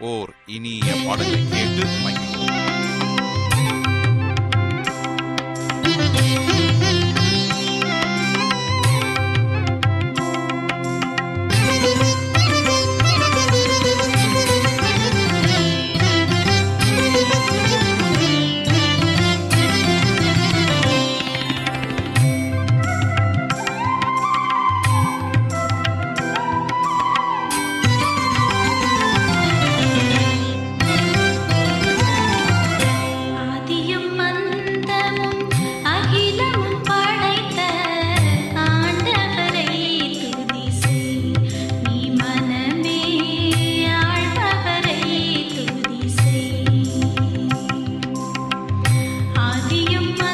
ஓர் இனிய பாடலை கேட்டு சாத்தியம்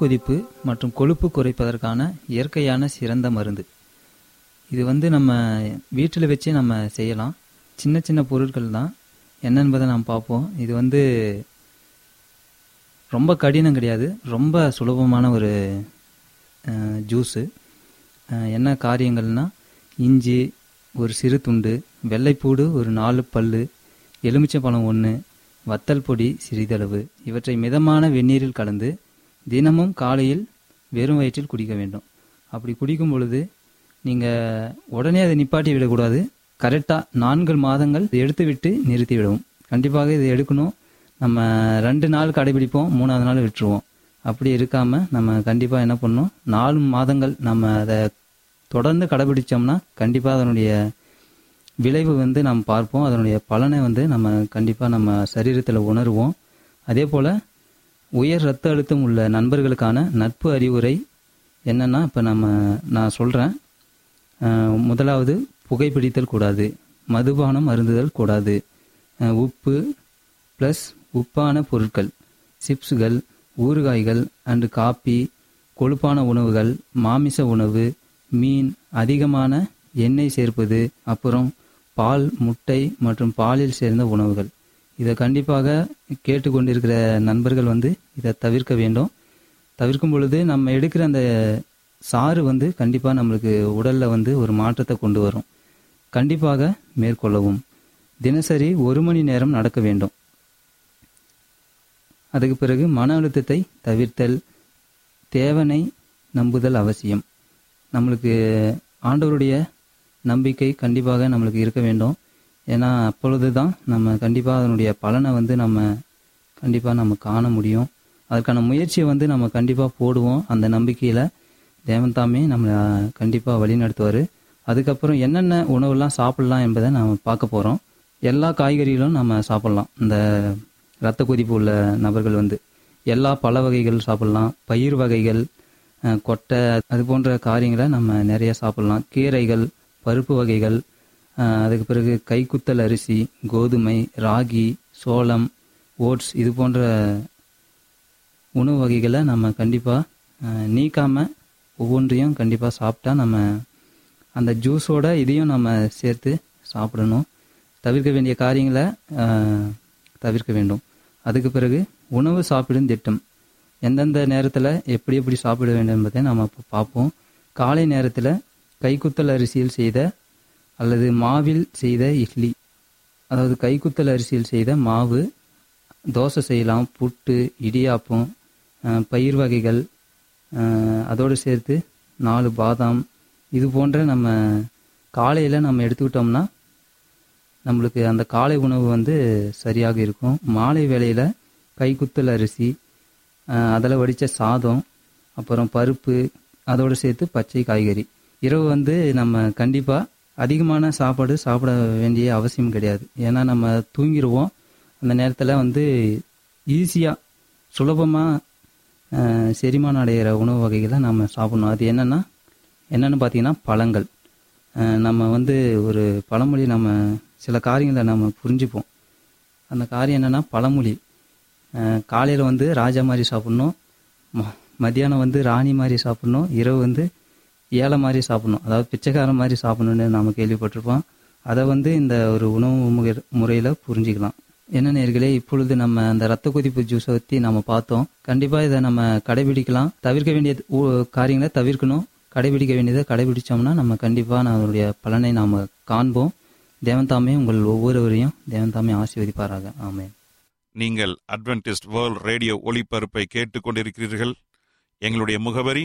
கொதிப்பு மற்றும் கொழுப்பு குறைப்பதற்கான இயற்கையான சிறந்த மருந்து. இது வந்து நம்ம வீட்டில் வச்சே நம்ம செய்யலாம். சின்ன சின்ன பொருட்கள் தான். என்னென்பதை நாம் பார்ப்போம். இது வந்து ரொம்ப கடினம் கிடையாது. ரொம்ப சுலபமான ஒரு ஜூஸு. என்ன காரியங்கள்னா இஞ்சி ஒரு சிறு துண்டு வெள்ளைப்பூடு ஒரு நாலு பல் எலுமிச்சை பழம் ஒன்று வத்தல் பொடி சிறிதளவு இவற்றை மிதமான வெந்நீரில் கலந்து தினமும் காலையில் வெறும் வயிற்றில் குடிக்க வேண்டும். அப்படி குடிக்கும் பொழுது நீங்கள் உடனே அதை நிப்பாட்டி விடக்கூடாது. கரெக்டாக நான்கு மாதங்கள் எடுத்து விட்டு நிறுத்தி விடவும். கண்டிப்பாக இதை எடுக்கணும். நம்ம ரெண்டு நாள் கடைபிடிப்போம் மூணாவது நாள் விட்டுருவோம். அப்படி இருக்காமல் நம்ம கண்டிப்பாக என்ன பண்ணணும்? நாலு மாதங்கள் நம்ம அதை தொடர்ந்து கடைபிடிச்சோம்னா கண்டிப்பாக அதனுடைய விளைவு வந்து நாம் பார்ப்போம். அதனுடைய பலனை வந்து நம்ம கண்டிப்பாக நம்ம சரீரத்தில் உணர்வோம். அதே போல் உயர் ரத்த அழுத்தம் உள்ள நண்பர்களுக்கான நட்பு அறிவுரை என்னென்னா இப்போ நம்ம நான் சொல்கிறேன் முதலாவது புகைப்பிடித்தல் கூடாது. மதுபானம் அருந்துதல் கூடாது. உப்பு ப்ளஸ் உப்பான பொருட்கள் சிப்ஸுகள் ஊறுகாய்கள் அண்டு காப்பி கொழுப்பான உணவுகள் மாமிச உணவு மீன் அதிகமான எண்ணெய் சேர்ப்பது அப்புறம் பால் முட்டை மற்றும் பாலில் சேர்ந்த உணவுகள். இதை கண்டிப்பாக கேட்டுக்கொண்டிருக்கிற நண்பர்கள் வந்து இதை தவிர்க்க வேண்டும். தவிர்க்கும் பொழுது நம்ம எடுக்கிற அந்த சாறு வந்து கண்டிப்பாக நம்மளுக்கு உடலில் வந்து ஒரு மாற்றத்தை கொண்டு வரும். கண்டிப்பாக மேற்கொள்ளவும். தினசரி ஒரு மணி நேரம் நடக்க வேண்டும். அதுக்கு பிறகு மன அழுத்தத்தை தவிர்த்தல் தேவனை நம்புதல் அவசியம். நம்மளுக்கு ஆண்டவருடைய நம்பிக்கை கண்டிப்பாக நம்மளுக்கு இருக்க வேண்டும். ஏன்னா அப்பொழுது தான் நம்ம கண்டிப்பாக அதனுடைய பலனை வந்து நம்ம கண்டிப்பாக நம்ம காண முடியும். அதுக்கான முயற்சியை வந்து நம்ம கண்டிப்பாக போடுவோம். அந்த நம்பிக்கையில் தேவன் தாமே நம்மளை கண்டிப்பாக வழிநடத்துவார். அதுக்கப்புறம் என்னென்ன உணவுலாம் சாப்பிட்லாம் என்பதை நாம் பார்க்க போகிறோம் எல்லா காய்கறிகளும் நம்ம சாப்பிட்லாம். இந்த இரத்த கொதிப்பு உள்ள நபர்கள் வந்து எல்லா பழ வகைகள் சாப்பிட்லாம். பயிர் வகைகள் கொட்டை அது போன்ற காரியங்களை நம்ம நிறைய சாப்பிட்லாம். கீரைகள் பருப்பு வகைகள் அதுக்கு பிறகு கைக்குத்தல் அரிசி கோதுமை ராகி சோளம் ஓட்ஸ் இது போன்ற உணவு வகைகளை நம்ம கண்டிப்பாக நீக்காமல் ஒவ்வொன்றையும் கண்டிப்பாக சாப்பிட்டா நம்ம அந்த ஜூஸோட இதையும் நம்ம சேர்த்து சாப்பிடணும். தவிர்க்க வேண்டிய காரியங்களை தவிர்க்க வேண்டும். அதுக்கு பிறகு உணவு சாப்பிடும் திட்டம். எந்தெந்த நேரத்தில் எப்படி எப்படி சாப்பிட வேண்டும் என்பதை நம்ம இப்போ பார்ப்போம். காலை நேரத்தில் கைக்குத்தல் அரிசியில் செய்த அல்லது மாவில் செய்த இட்லி. அதாவது கைக்குத்தல் அரிசியில் செய்த மாவு தோசை செய்யலாம் புட்டு இடியாப்பம் பயிர் வகைகள் அதோடு சேர்த்து நாலு பாதாம். இது போன்ற நம்ம காலையில் நம்ம எடுத்துக்கிட்டோம்னா நம்மளுக்கு அந்த காலை உணவு வந்து சரியாக இருக்கும். மாலை வேளையில் கைக்குத்தல் அரிசி அதில் வடித்த சாதம் அப்புறம் பருப்பு அதோடு சேர்த்து பச்சை காய்கறி. இரவு வந்து நம்ம கண்டிப்பாக அதிகமான சாப்பாடு சாப்பிட வேண்டிய அவசியம் கிடையாது. ஏன்னா நம்ம தூங்கிடுவோம் அந்த நேரத்தில் வந்து ஈஸியாக சுலபமாக செரிமானம் அடைகிற உணவு வகைகளை நம்ம சாப்பிடணும். அது என்னென்னா என்னென்னு பார்த்தீங்கன்னா பழங்கள். நம்ம வந்து ஒரு பழமொழி நம்ம சில காரியங்களை நம்ம புரிஞ்சுப்போம். அந்த காரியம் என்னென்னா பழமொழி. காலையில் வந்து ராஜா மாதிரி சாப்பிட்ணும். ம மத்தியானம் வந்து ராணி மாதிரி சாப்பிட்ணும். இரவு வந்து ஏழை மாதிரி சாப்பிட்ணும். அதாவது பிச்சைக்காரன் மாதிரி சாப்பிடணும்னு நம்ம கேள்விப்பட்டிருப்போம். அதை வந்து இந்த ஒரு உணவு முறையில் புரிஞ்சுக்கலாம். என்ன நேர்களே இப்பொழுது நம்ம அந்த ரத்த கொதிப்பு ஜூஸை பற்றி நம்ம பார்த்தோம். கண்டிப்பாக இதை நம்ம கடைபிடிக்கலாம். தவிர்க்க வேண்டிய காரியங்களை தவிர்க்கணும். கடைபிடிக்க வேண்டியதை கடைபிடிச்சோம்னா நம்ம கண்டிப்பாக அதனுடைய பலனை நாம் காண்போம். தேவன்தாமே உங்கள் ஒவ்வொருவரையும் தேவன்தாமே ஆசீர்வதிப்பாராக. ஆமே நீங்கள் அட்வென்டிஸ்ட் வேர்ல்ட் ரேடியோ ஒளிபரப்பை கேட்டுக்கொண்டிருக்கிறீர்கள். எங்களுடைய முகவரி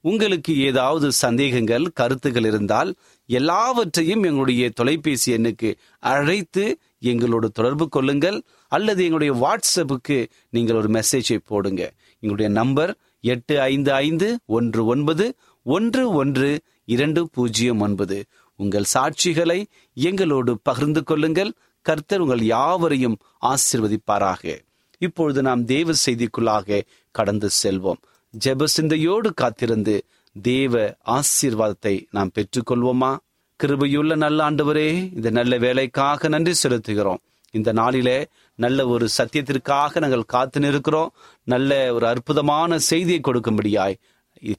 உங்களுக்கு ஏதாவது சந்தேகங்கள் கருத்துகள் இருந்தால் எல்லாவற்றையும் எங்களுடைய தொலைபேசி எண்ணுக்கு அழைத்து எங்களோடு தொடர்பு கொள்ளுங்கள். அல்லது எங்களுடைய வாட்ஸ்அப்புக்கு நீங்கள் ஒரு மெசேஜை போடுங்க. எங்களுடைய நம்பர் எட்டு ஐந்து ஐந்து ஒன்று ஒன்பது ஒன்று ஒன்று இரண்டு பூஜ்ஜியம் ஒன்பது. உங்கள் சாட்சிகளை எங்களோடு பகிர்ந்து கொள்ளுங்கள். கர்த்தர் உங்கள் யாவரையும் ஆசிர்வதிப்பாராக. இப்பொழுது நாம் தேவ செய்திக்குள்ளாக கடந்து செல்வோம். ஜெப சிந்தையோடு காத்திருந்து தேவ ஆசீர்வாதத்தை நாம் பெற்றுக்கொள்வோமா? கிருபையுள்ள நல்ல ஆண்டவரே இந்த நல்ல வேலைக்காக நன்றி செலுத்துகிறோம். இந்த நாளிலே நல்ல ஒரு சத்தியத்திற்காக நாங்கள் காத்து நிற்கிறோம். நல்ல ஒரு அற்புதமான செய்தியை கொடுக்கும்படியாய்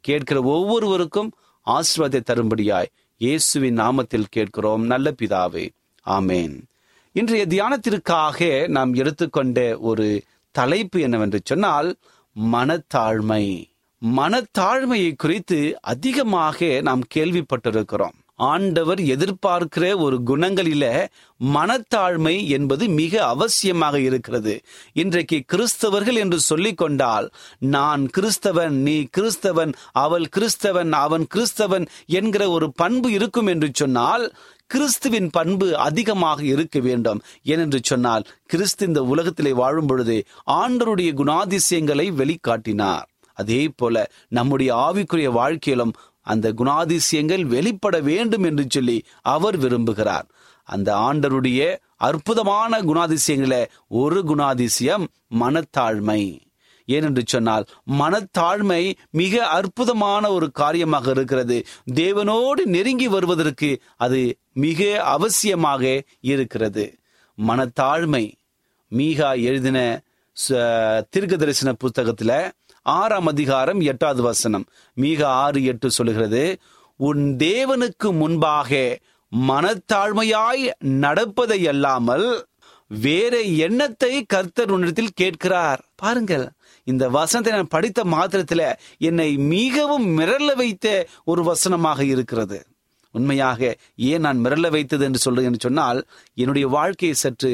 கேட்கிற ஒவ்வொருவருக்கும் ஆசீர்வாதத்தை தரும்படியாய் இயேசுவின் நாமத்தில் கேட்கிறோம். நல்ல பிதாவே ஆமேன். இன்றைய தியானத்திற்காக நாம் எடுத்துக்கொண்ட ஒரு தலைப்பு என்னவென்று சொன்னால் மனத்தாழ்மை. மனத்தாழ்மையை குறித்து அதிகமாக நாம் கேள்விப்பட்டிருக்கிறோம். ஆண்டவர் எதிர்பார்க்கிற ஒரு குணங்களில மனத்தாழ்மை என்பது மிக அவசியமாக இருக்கிறது. இன்றைக்கு கிறிஸ்தவர்கள் என்று சொல்லிக் கொண்டால் நான் கிறிஸ்தவன் நீ கிறிஸ்தவன் அவள் கிறிஸ்தவன் அவன் கிறிஸ்தவன் என்கிற ஒரு பண்பு இருக்கும் என்று சொன்னால் கிறிஸ்துவின் பண்பு அதிகமாக இருக்க வேண்டும். ஏனென்று சொன்னால் கிறிஸ்து இந்த உலகத்திலே வாழும் பொழுது ஆண்டருடைய குணாதிசயங்களை வெளிக்காட்டினார். அதே போல நம்முடைய ஆவிக்குரிய வாழ்க்கையிலும் அந்த குணாதிசயங்கள் வெளிப்பட வேண்டும் என்று சொல்லி அவர் விரும்புகிறார். அந்த ஆண்டருடைய அற்புதமான குணாதிசயங்கள ஒரு குணாதிசயம் மனத்தாழ்மை. ஏனென்று சொன்னால் மனத்தாழ்மை மிக அற்புதமான ஒரு காரியமாக இருக்கிறது. தேவனோடு நெருங்கி வருவதற்கு அது மிக அவசியமாக இருக்கிறது. மனத்தாழ்மை. மீகா எழுதின தீர்க்க தரிசன புத்தகத்துல ஆறாம் அதிகாரம் எட்டாவது வசனம். மிக ஆறு எட்டு சொல்லுகிறது உன் தேவனுக்கு முன்பாக மனத்தாழ்மையாய் நடப்பதை அல்லாமல் வேற எண்ணத்தை கர்த்தர் உன்னிடத்தில் கேட்கிறார். பாருங்கள் இந்த வசனத்தை நான் படித்த மாத்திரத்துல என்னை மிகவும் மிரள வைத்த ஒரு வசனமாக இருக்கிறது. உண்மையாக ஏன் நான் மிரள வைத்தது என்று சொல்றேன் சொன்னால் என்னுடைய வாழ்க்கையை சற்று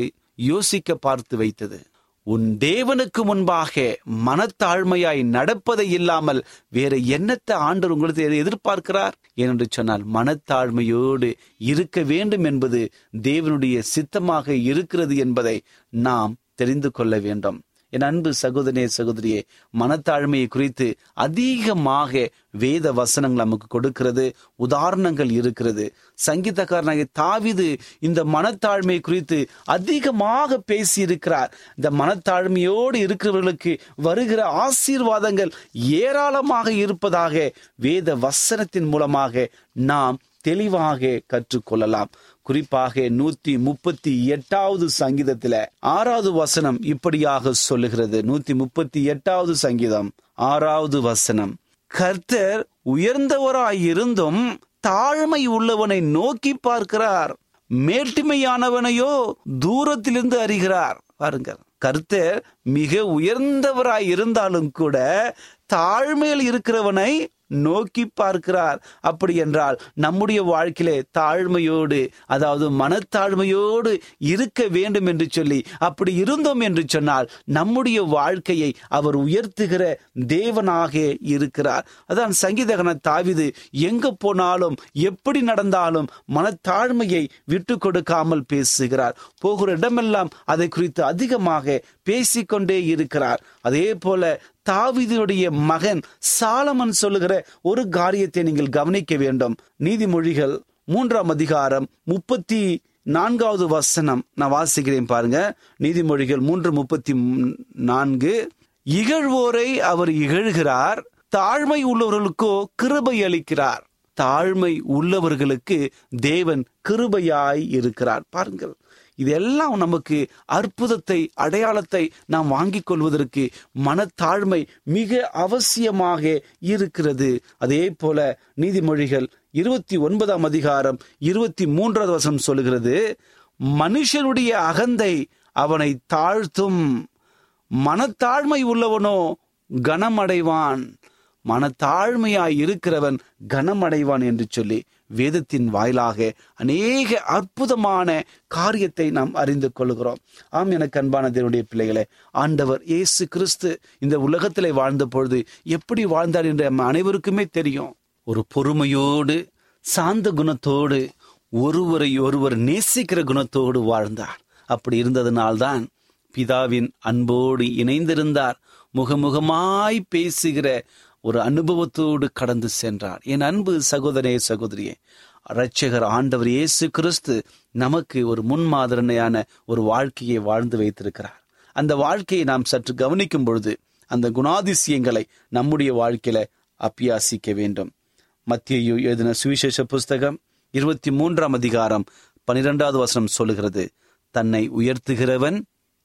யோசிக்க பார்த்து வைத்தது. உன் தேவனுக்கு முன்பாக மனத்தாழ்மையாய் நடப்பதை இல்லாமல் வேற என்னத்தை ஆண்டவர் உங்களுக்கு எதிர்பார்க்கிறார்? என்று சொன்னால் மனத்தாழ்மையோடு இருக்க வேண்டும் என்பது தேவனுடைய சித்தமாக இருக்கிறது என்பதை நாம் தெரிந்து கொள்ள வேண்டும். என் அன்பு சகோதரே சகோதரியே மனத்தாழ்மையை குறித்து அதிகமாக வேத வசனங்கள் நமக்கு கொடுக்கிறது உதாரணங்கள் இருக்கிறது. சங்கீதக்காரனாக தாவிது இந்த மனத்தாழ்மை குறித்து அதிகமாக பேசி இருக்கிறார் இந்த மனத்தாழ்மையோடு இருக்கிறவர்களுக்கு வருகிற ஆசீர்வாதங்கள் ஏராளமாக இருப்பதாக வேத வசனத்தின் மூலமாக நாம் தெளிவாக கற்றுக்கொள்ளலாம். குறிப்பாக நூத்தி முப்பத்தி எட்டாவது சங்கீதத்துல ஆறாவது வசனம் இப்படியாக சொல்லுகிறது. நூத்தி முப்பத்தி எட்டாவது சங்கீதம் ஆறாவது வசனம். கர்த்தர் உயர்ந்தவராயிருந்தும் தாழ்மை உள்ளவனை நோக்கி பார்க்கிறார். மேட்டுமையானவனையோ தூரத்திலிருந்து அறிகிறார். பாருங்க. கர்த்தர் மிக உயர்ந்தவராய் இருந்தாலும் கூட தாழ்மையில் இருக்கிறவனை நோக்கி பார்க்கிறார். அப்படி என்றால் நம்முடைய வாழ்க்கையிலே தாழ்மையோடு அதாவது மனத்தாழ்மையோடு இருக்க வேண்டும் என்று சொல்லி அப்படி இருந்தோம் என்று சொன்னால் நம்முடைய வாழ்க்கையை அவர் உயர்த்துகிற தேவனாக இருக்கிறார். அதான் சங்கீதகன தாவிது எங்க போனாலும் எப்படி நடந்தாலும் மனத்தாழ்மையை விட்டு கொடுக்காமல் பேசுகிறார். போகிற இடமெல்லாம் அதை குறித்து அதிகமாக பேசிக்கொண்டே இருக்கிறார். அதே போல தாவிதனுடைய மகன் சாலமன் சொல்லுகிற ஒரு காரியத்தை நீங்கள் கவனிக்க வேண்டும். நீதிமொழிகள் மூன்றாம் அதிகாரம் முப்பத்தி நான்காவது வசனம். நான் வாசிக்கிறேன் பாருங்க. நீதிமொழிகள் மூன்று முப்பத்தி நான்கு இகழ்வோரை அவர் இகழ்கிறார் தாழ்மை உள்ளவர்களுக்கோ கிருபை அளிக்கிறார். தாழ்மை உள்ளவர்களுக்கு தேவன் கிருபையாய் இருக்கிறார். பாருங்கள். இதெல்லாம் நமக்கு அற்புதத்தை அடையாளத்தை நாம் வாங்கிக் கொள்வதற்கு மனத்தாழ்மை மிக அவசியமாக இருக்கிறது. அதே போல நீதிமொழிகள் இருபத்தி ஒன்பதாம் அதிகாரம் இருபத்தி மூன்றாவது வசனம் சொல்லுகிறது மனுஷனுடைய அகந்தை அவனை தாழ்த்தும். மனத்தாழ்மை உள்ளவனோ கனமடைவான். மனத்தாழ்மையாய் இருக்கிறவன் கனமடைவான் என்று சொல்லி வேதத்தின் வாயிலாக அநேக அற்புதமான காரியத்தை நாம் அறிந்து கொள்கிறோம். ஆம் எனக்கு அன்பான தேவனுடைய பிள்ளைகளே ஆண்டவர் இயேசு கிறிஸ்து இந்த உலகத்திலே வாழ்ந்த பொழுது எப்படி வாழ்ந்தார் என்று நம்ம அனைவருக்குமே தெரியும். ஒரு பொறுமையோடு சாந்த குணத்தோடு ஒருவரை ஒருவர் நேசிக்கிற குணத்தோடு வாழ்ந்தார். அப்படி இருந்ததனால்தான் பிதாவின் அன்போடு இணைந்திருந்தார். முகமுகமாய் பேசுகிற ஒரு அனுபவத்தோடு கடந்து சென்றார். என் அன்பு சகோதரே சகோதரியே இரட்சகர் ஆண்டவர் இயேசு கிறிஸ்து நமக்கு ஒரு முன்மாதிரணையான ஒரு வாழ்க்கையை வாழ்ந்து வைத்திருக்கிறார். அந்த வாழ்க்கையை நாம் சற்று கவனிக்கும் பொழுது அந்த குணாதிசயங்களை நம்முடைய வாழ்க்கையில அப்பியாசிக்க வேண்டும். மத்திய எழுதின சுவிசேஷ புஸ்தகம் இருபத்தி மூன்றாம் அதிகாரம் பனிரெண்டாவது வசனம் சொல்லுகிறது தன்னை உயர்த்துகிறவன்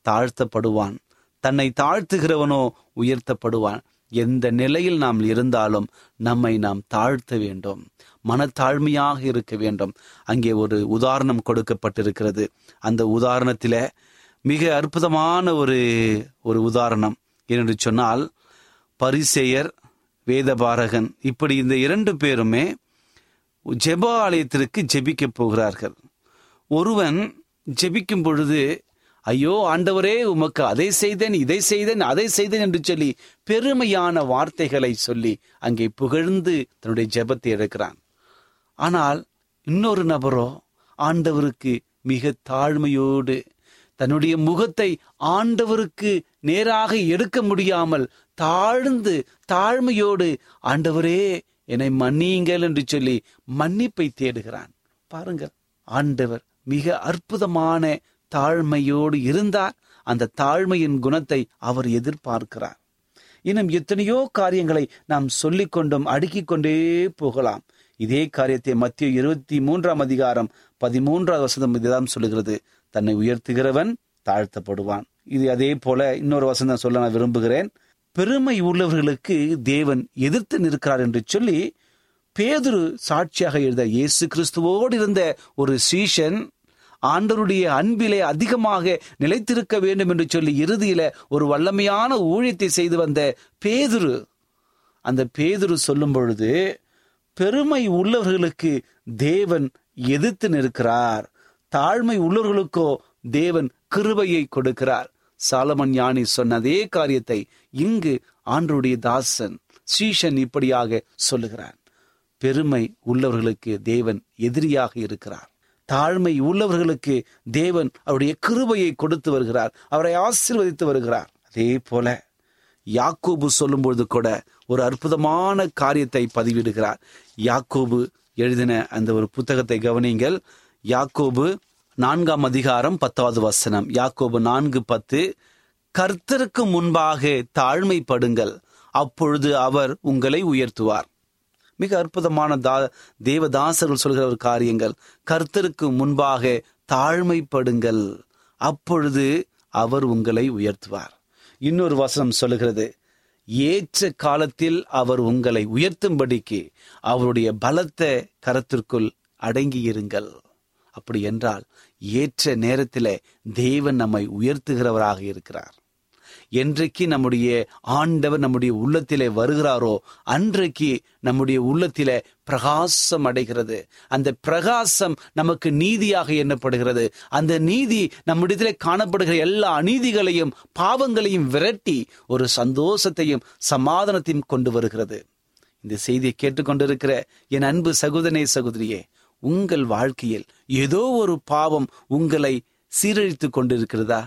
தாழ்த்தப்படுவான். தன்னை தாழ்த்துகிறவனோ உயர்த்தப்படுவான். எந்த நிலையில் நாம் இருந்தாலும் நம்மை நாம் தாழ்த்த வேண்டும். மனத்தாழ்மையாக இருக்க வேண்டும். அங்கே ஒரு உதாரணம் கொடுக்கப்பட்டிருக்கிறது. அந்த உதாரணத்தில் மிக அற்புதமான ஒரு ஒரு உதாரணம். என்று சொன்னால் பரிசெயர் வேதபாரகன் இப்படி இந்த இரண்டு பேருமே ஜெப ஆலயத்திற்கு ஜெபிக்க போகிறார்கள். ஒருவன் ஜெபிக்கும் பொழுது ஐயோ ஆண்டவரே உமக்கு அதை செய்தேன் இதை செய்தேன் அதை செய்தேன் என்று சொல்லி பெருமையான வார்த்தைகளை சொல்லி அங்கே புகழ்ந்து தன்னுடைய ஜெபத்தை எடுக்கிறான். ஆனால் இன்னொரு நபரோ ஆண்டவருக்கு மிக தாழ்மையோடு தன்னுடைய முகத்தை ஆண்டவருக்கு நேராக எடுக்க முடியாமல் தாழ்ந்து தாழ்மையோடு ஆண்டவரே என்னை மன்னியுங்கள் என்று சொல்லி மன்னிப்பை தேடுகிறான். பாருங்கள் ஆண்டவர் மிக அற்புதமான தாழ்மையோடு இருந்தார் அந்த தாழ்மையின் குணத்தை அவர் எதிர்பார்க்கிறார். இன்னும் எத்தனையோ காரியங்களை நாம் சொல்லிக் கொண்டும் அடுக்கிக் கொண்டே போகலாம். இதே காரியத்தை மத்திய இருபத்தி மூன்றாம் அதிகாரம் பதிமூன்றாவது வசதம் இதுதான் சொல்லுகிறது. தன்னை உயர்த்துகிறவன் தாழ்த்தப்படுவான். இது அதே போல இன்னொரு வசந்தம் சொல்ல நான் விரும்புகிறேன். பெருமை உள்ளவர்களுக்கு தேவன் எதிர்த்து நிற்கிறார் என்று சொல்லி பேதுரு சாட்சியாக எழுத இயேசு கிறிஸ்துவோடு இருந்த ஒரு சீஷன் ஆண்டருடைய அன்பிலே அதிகமாக நிலைத்திருக்க வேண்டும் என்று சொல்லி இறுதியில ஒரு வல்லமையான ஊழியத்தை செய்து வந்த பேதுரு. அந்த பேதுரு சொல்லும் பொழுது பெருமை உள்ளவர்களுக்கு தேவன் எதிர்த்து நிற்கிறார். தாழ்மை உள்ளவர்களுக்கோ தேவன் கிருபையை கொடுக்கிறார். சாலமன் ஞானி சொன்ன அதே காரியத்தை இங்கு ஆண்டருடைய தாசன் சீஷன் இப்படியாக சொல்லுகிறான் பெருமை உள்ளவர்களுக்கு தேவன் எதிரியாக இருக்கிறார். தாழ்மை உள்ளவர்களுக்கு தேவன் அவருடைய கிருபையை கொடுத்து வருகிறார். அவரை ஆசீர்வதித்து வருகிறார். அதே போல யாக்கோபு சொல்லும்பொழுது கூட ஒரு அற்புதமான காரியத்தை பதிவிடுகிறார். யாக்கோபு எழுதின அந்த ஒரு புத்தகத்தை கவனிங்கள் யாக்கோபு நான்காம் அதிகாரம் பத்தாவது வசனம். யாக்கோபு நான்கு பத்து. கர்த்தருக்கு முன்பாக தாழ்மைப்படுங்கள். அப்பொழுது அவர் உங்களை உயர்த்துவார். மிக அற்புதமான தா தேவதாசர்கள் சொல்கிற ஒரு காரியங்கள். கர்த்தருக்கு முன்பாக தாழ்மைப்படுங்கள். அப்பொழுது அவர் உங்களை உயர்த்துவார். இன்னொரு வசனம் சொல்லுகிறது. ஏற்ற காலத்தில் அவர் உங்களை உயர்த்தும்படிக்கு அவருடைய பலத்த கரத்திற்குள் அடங்கியிருங்கள். அப்படி என்றால் ஏற்ற நேரத்தில் தேவன் நம்மை உயர்த்துகிறவராக இருக்கிறார். என்றைக்கு நம்முடைய ஆண்டவர் நம்முடைய உள்ளத்திலே வருகிறாரோ அன்றைக்கு நம்முடைய உள்ளத்திலே பிரகாசம் அடைகிறது. அந்த பிரகாசம் நமக்கு நீதியாக எண்ணப்படுகிறது. அந்த நீதி நம்முடைய காணப்படுகிற எல்லா அநீதிகளையும் பாவங்களையும் விரட்டி ஒரு சந்தோஷத்தையும் சமாதானத்தையும் கொண்டு வருகிறது. இந்த செய்தியை கேட்டுக்கொண்டிருக்கிற என் அன்பு சகோதரனே சகோதரியே உங்கள் வாழ்க்கையில் ஏதோ ஒரு பாவம் உங்களை சீரழித்து கொண்டிருக்கிறதா?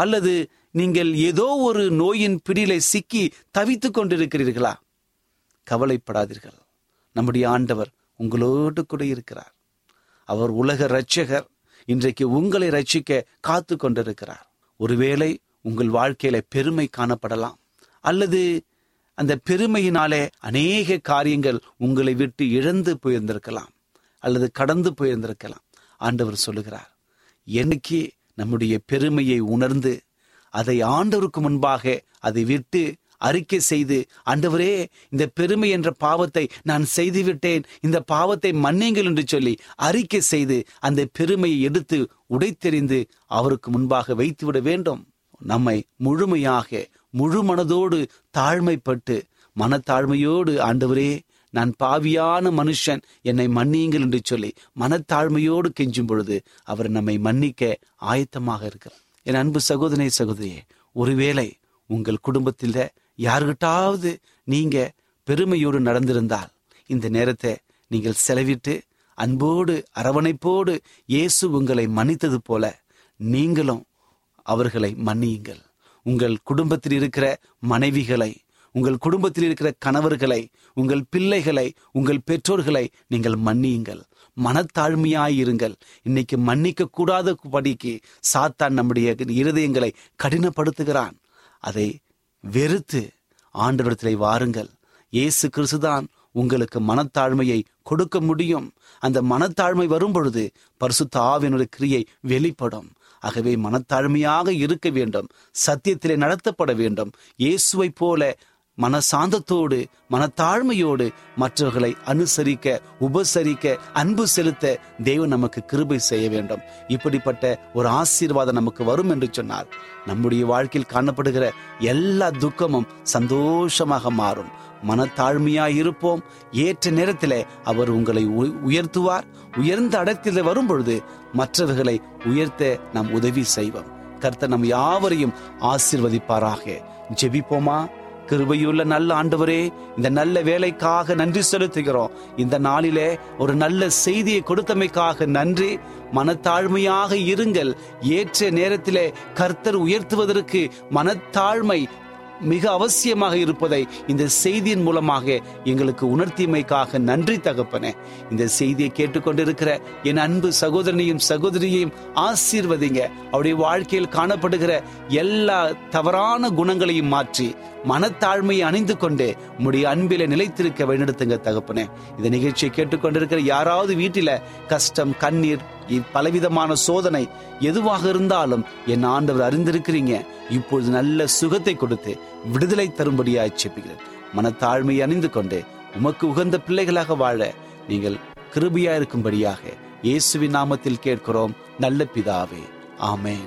அல்லது நீங்கள் ஏதோ ஒரு நோயின் பிடியில சிக்கி தவித்துக் கொண்டிருக்கிறீர்களா? கவலைப்படாதீர்கள். நம்முடைய ஆண்டவர் உங்களோடு கூட இருக்கிறார். அவர் உலக இரட்சகர். இன்றைக்கு உங்களை ரட்சிக்க காத்து கொண்டிருக்கிறார். ஒருவேளை உங்கள் வாழ்க்கையில பெருமை காணப்படலாம். அல்லது அந்த பெருமையினாலே அநேக காரியங்கள் உங்களை விட்டு இழந்து போயிருந்திருக்கலாம். அல்லது கடந்து போயிருந்திருக்கலாம். ஆண்டவர் சொல்லுகிறார். என்னைக்கு நம்முடைய பெருமையை உணர்ந்து அதை ஆண்டவருக்கு முன்பாக அதை விட்டு அறிக்கை செய்து ஆண்டவரே இந்த பெருமை என்ற பாவத்தை நான் செய்துவிட்டேன். இந்த பாவத்தை மன்னிங்கள் என்று சொல்லி அறிக்கை செய்து அந்த பெருமையை எடுத்து உடைத்தெறிந்து அவருக்கு முன்பாக வைத்துவிட வேண்டும். நம்மை முழுமையாக முழு மனதோடு தாழ்மைப்பட்டு மனத்தாழ்மையோடு ஆண்டவரே நான் பாவியான மனுஷன் என்னை மன்னியுங்கள் என்று சொல்லி மனத்தாழ்மையோடு கெஞ்சும் பொழுது அவர் நம்மை மன்னிக்க ஆயத்தமாக இருக்கிறார். என் அன்பு சகோதரி சகோதரியே ஒருவேளை உங்கள் குடும்பத்தில் யாருக்கிட்டாவது நீங்க பெருமையோடு நடந்திருந்தால் இந்த நேரத்தை நீங்கள் செலவிட்டு அன்போடு அரவணைப்போடு இயேசு உங்களை மன்னித்தது போல நீங்களும் அவர்களை மன்னியுங்கள். உங்கள் குடும்பத்தில் இருக்கிற மனைவிகளை உங்கள் குடும்பத்தில் இருக்கிற கணவர்களை உங்கள் பிள்ளைகளை உங்கள் பெற்றோர்களை நீங்கள் மன்னியுங்கள். மனத்தாழ்மையாயிருங்கள் இன்னைக்கு மன்னிக்க கூடாத படிக்கு சாத்தான் நம்முடைய இருதயங்களை கடினப்படுத்துகிறான். அதை வெறுத்து ஆண்டவரத்திலே வாருங்கள். இயேசு கிறிஸ்துதான் உங்களுக்கு மனத்தாழ்மையை கொடுக்க முடியும். அந்த மனத்தாழ்மை வரும் பொழுது பரிசுத்த ஆவினுடைய கிரியை வெளிப்படும். ஆகவே மனத்தாழ்மையாக இருக்க வேண்டும். சத்தியத்திலே நடத்தப்பட வேண்டும். இயேசுவை போல மனசாந்தத்தோடு மனத்தாழ்மையோடு மற்றவர்களை அனுசரிக்க உபசரிக்க அன்பு செலுத்த தேவன் நமக்கு கிருபை செய்ய வேண்டும். இப்படிப்பட்ட ஒரு ஆசீர்வாதம் நமக்கு வரும் என்று சொன்னார் நம்முடைய வாழ்க்கையில் காணப்படுகிற எல்லா துக்கமும் சந்தோஷமாக மாறும். மனத்தாழ்மையாய் இருப்போம். ஏற்ற நேரத்திலே அவர் உங்களை உயர்த்துவார். உயர்ந்த அடத்தில் வரும் பொழுது மற்றவர்களை உயர்த்த நாம் உதவி செய்வோம். கர்த்தர் நம் யாவரையும் ஆசிர்வதிப்பாராக. ஜெபிப்போமா? கிருபையுள்ள நல்ல ஆண்டவரே இந்த நல்ல வேலைக்காக நன்றி செலுத்துகிறோம். இந்த நாளிலே ஒரு நல்ல செய்தியை கொடுத்தமைக்காக நன்றி. மனத்தாழ்மையாக இருங்கள். ஏற்ற நேரத்திலே கர்த்தர் உயர்த்துவதற்கு மனத்தாழ்மை மிக அவசியமாக இருப்பதை இந்த செய்தியின் மூலமாக எங்களுக்கு உணர்த்தியமைக்காக நன்றி தகப்பனே. இந்த செய்தியை கேட்டுக்கொண்டிருக்கிற என் அன்பு சகோதரனையும் சகோதரியையும் ஆசீர்வதிங்க. அவருடைய வாழ்க்கையில் காணப்படுகிற எல்லா தவறான குணங்களையும் மாற்றி மனத்தாழ்மையை அணிந்து கொண்டு உடைய அன்பில நிலைத்திருக்க வழிநடத்துங்க தகப்பனே. இந்த நிகழ்ச்சியை கேட்டுக்கொண்டிருக்கிற யாராவது வீட்டில கஷ்டம் கண்ணீர் பலவிதமான சோதனை எதுவாக இருந்தாலும் என் ஆண்டவர் அறிந்திருக்கிறீங்க. இப்பொழுது நல்ல சுகத்தை கொடுத்து விடுதலை தரும்படியாய் செப்புகிறேன் மனத்தாழ்மை அணிந்து கொண்டு உமக்கு உகந்த பிள்ளைகளாக வாழ நீங்கள் கிருபியா இருக்கும்படியாக இயேசுவின் நாமத்தில் கேட்கிறோம். நல்ல பிதாவே. ஆமேன்.